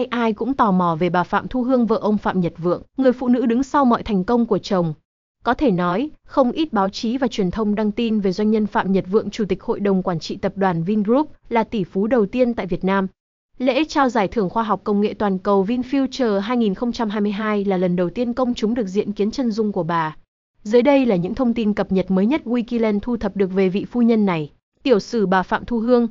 ai ai cũng tò mò về bà Phạm Thu Hương vợ ông Phạm Nhật Vượng, người phụ nữ đứng sau mọi thành công của chồng. Có thể nói, không ít báo chí và truyền thông đăng tin về doanh nhân Phạm Nhật Vượng, Chủ tịch Hội đồng Quản trị Tập đoàn Vingroup, là tỷ phú đầu tiên tại Việt Nam. Lễ trao giải thưởng khoa học công nghệ toàn cầu VinFuture 2022 là lần đầu tiên công chúng được diện kiến chân dung của bà. Dưới đây là những thông tin cập nhật mới nhất Wikiland thu thập được về vị phu nhân này. Tiểu sử bà Phạm Thu Hương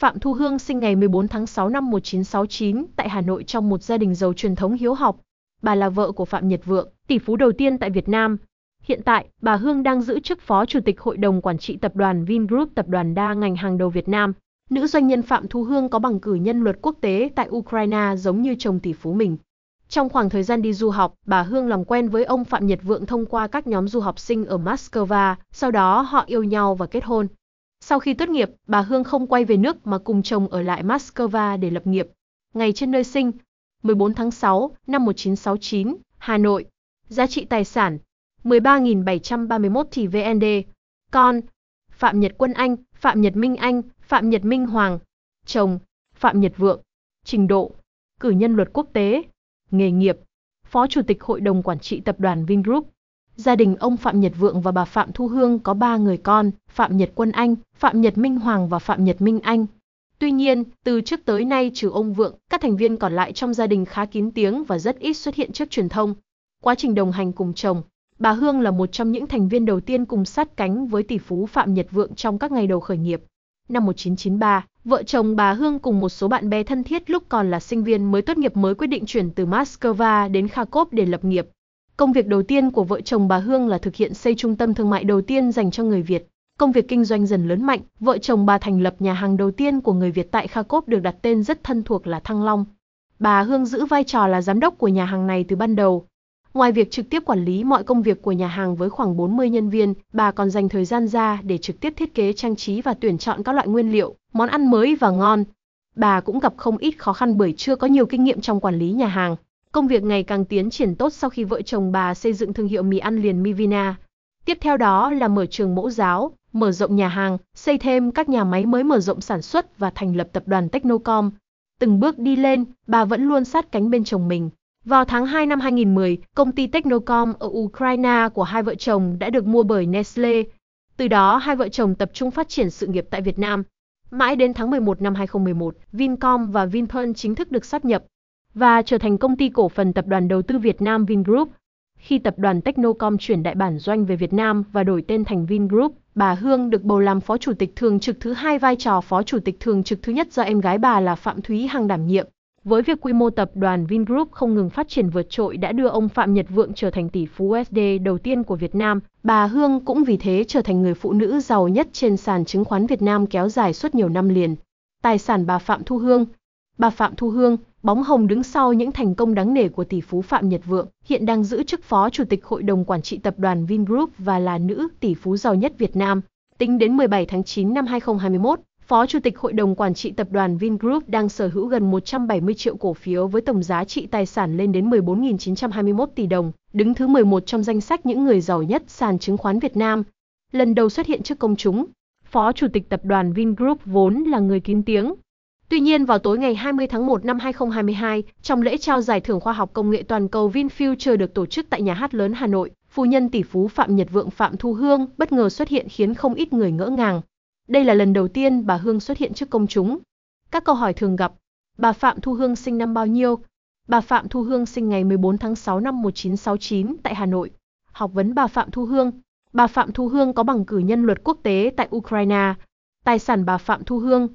Phạm Thu Hương sinh ngày 14 tháng 6 năm 1969 tại Hà Nội trong một gia đình giàu truyền thống hiếu học. Bà là vợ của Phạm Nhật Vượng, tỷ phú đầu tiên tại Việt Nam. Hiện tại, bà Hương đang giữ chức Phó Chủ tịch Hội đồng Quản trị Tập đoàn Vingroup tập đoàn đa ngành hàng đầu Việt Nam. Nữ doanh nhân Phạm Thu Hương có bằng cử nhân luật quốc tế tại Ukraine giống như chồng tỷ phú mình. Trong khoảng thời gian đi du học, bà Hương làm quen với ông Phạm Nhật Vượng thông qua các nhóm du học sinh ở Moscow, sau đó họ yêu nhau và kết hôn. Sau khi tốt nghiệp, bà Hương không quay về nước mà cùng chồng ở lại Moscow để lập nghiệp. Ngày trên nơi sinh, 14 tháng 6 năm 1969, Hà Nội. Giá trị tài sản 13.731 tỷ VND. Con Phạm Nhật Quân Anh, Phạm Nhật Minh Anh, Phạm Nhật Minh Hoàng. Chồng Phạm Nhật Vượng. Trình độ Cử nhân luật quốc tế. Nghề nghiệp Phó Chủ tịch Hội đồng Quản trị Tập đoàn Vingroup. Gia đình ông Phạm Nhật Vượng và bà Phạm Thu Hương có 3 người con, Phạm Nhật Quân Anh, Phạm Nhật Minh Hoàng và Phạm Nhật Minh Anh. Tuy nhiên, từ trước tới nay trừ ông Vượng, các thành viên còn lại trong gia đình khá kín tiếng và rất ít xuất hiện trước truyền thông. Quá trình đồng hành cùng chồng, bà Hương là một trong những thành viên đầu tiên cùng sát cánh với tỷ phú Phạm Nhật Vượng trong các ngày đầu khởi nghiệp. Năm 1993, vợ chồng bà Hương cùng một số bạn bè thân thiết lúc còn là sinh viên mới tốt nghiệp mới quyết định chuyển từ Moscow đến Kharkov để lập nghiệp. Công việc đầu tiên của vợ chồng bà Hương là thực hiện xây trung tâm thương mại đầu tiên dành cho người Việt. Công việc kinh doanh dần lớn mạnh, vợ chồng bà thành lập nhà hàng đầu tiên của người Việt tại Kharkov được đặt tên rất thân thuộc là Thăng Long. Bà Hương giữ vai trò là giám đốc của nhà hàng này từ ban đầu. Ngoài việc trực tiếp quản lý mọi công việc của nhà hàng với khoảng 40 nhân viên, bà còn dành thời gian ra để trực tiếp thiết kế trang trí và tuyển chọn các loại nguyên liệu, món ăn mới và ngon. Bà cũng gặp không ít khó khăn bởi chưa có nhiều kinh nghiệm trong quản lý nhà hàng. Công việc ngày càng tiến triển tốt sau khi vợ chồng bà xây dựng thương hiệu mì ăn liền Mivina. Tiếp theo đó là mở trường mẫu giáo, mở rộng nhà hàng, xây thêm các nhà máy mới mở rộng sản xuất và thành lập tập đoàn Technocom. Từng bước đi lên, bà vẫn luôn sát cánh bên chồng mình. Vào tháng 2 năm 2010, công ty Technocom ở Ukraine của hai vợ chồng đã được mua bởi Nestle. Từ đó hai vợ chồng tập trung phát triển sự nghiệp tại Việt Nam. Mãi đến tháng 11 năm 2011, Vincom và Vinpearl chính thức được sáp nhập và trở thành công ty cổ phần tập đoàn đầu tư Việt Nam Vingroup. Khi tập đoàn Technocom chuyển đại bản doanh về Việt Nam và đổi tên thành Vingroup, bà Hương được bầu làm phó chủ tịch thường trực thứ hai vai trò phó chủ tịch thường trực thứ nhất do em gái bà là Phạm Thúy Hằng đảm nhiệm. Với việc quy mô tập đoàn Vingroup không ngừng phát triển vượt trội đã đưa ông Phạm Nhật Vượng trở thành tỷ phú USD đầu tiên của Việt Nam, bà Hương cũng vì thế trở thành người phụ nữ giàu nhất trên sàn chứng khoán Việt Nam kéo dài suốt nhiều năm liền. Tài sản bà Phạm Thu Hương Bà Phạm Thu Hương, bóng hồng đứng sau những thành công đáng nể của tỷ phú Phạm Nhật Vượng, hiện đang giữ chức Phó Chủ tịch Hội đồng Quản trị Tập đoàn Vingroup và là nữ tỷ phú giàu nhất Việt Nam. Tính đến 17 tháng 9 năm 2021, Phó Chủ tịch Hội đồng Quản trị Tập đoàn Vingroup đang sở hữu gần 170 triệu cổ phiếu với tổng giá trị tài sản lên đến 14.921 tỷ đồng, đứng thứ 11 trong danh sách những người giàu nhất sàn chứng khoán Việt Nam. Lần đầu xuất hiện trước công chúng, Phó Chủ tịch Tập đoàn Vingroup vốn là người kín tiếng. Tuy nhiên vào tối ngày 20 tháng 1 năm 2022, trong lễ trao giải thưởng khoa học công nghệ toàn cầu VinFuture được tổ chức tại nhà hát lớn Hà Nội, phu nhân tỷ phú Phạm Nhật Vượng Phạm Thu Hương bất ngờ xuất hiện khiến không ít người ngỡ ngàng. Đây là lần đầu tiên bà Hương xuất hiện trước công chúng. Các câu hỏi thường gặp, bà Phạm Thu Hương sinh năm bao nhiêu? Bà Phạm Thu Hương sinh ngày 14 tháng 6 năm 1969 tại Hà Nội. Học vấn bà Phạm Thu Hương. Bà Phạm Thu Hương có bằng cử nhân luật quốc tế tại Ukraine. Tài sản bà Phạm Thu Hương.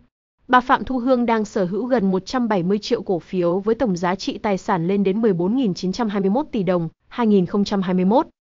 Bà Phạm Thu Hương đang sở hữu gần 170 triệu cổ phiếu với tổng giá trị tài sản lên đến 14.921 tỷ đồng, 2021.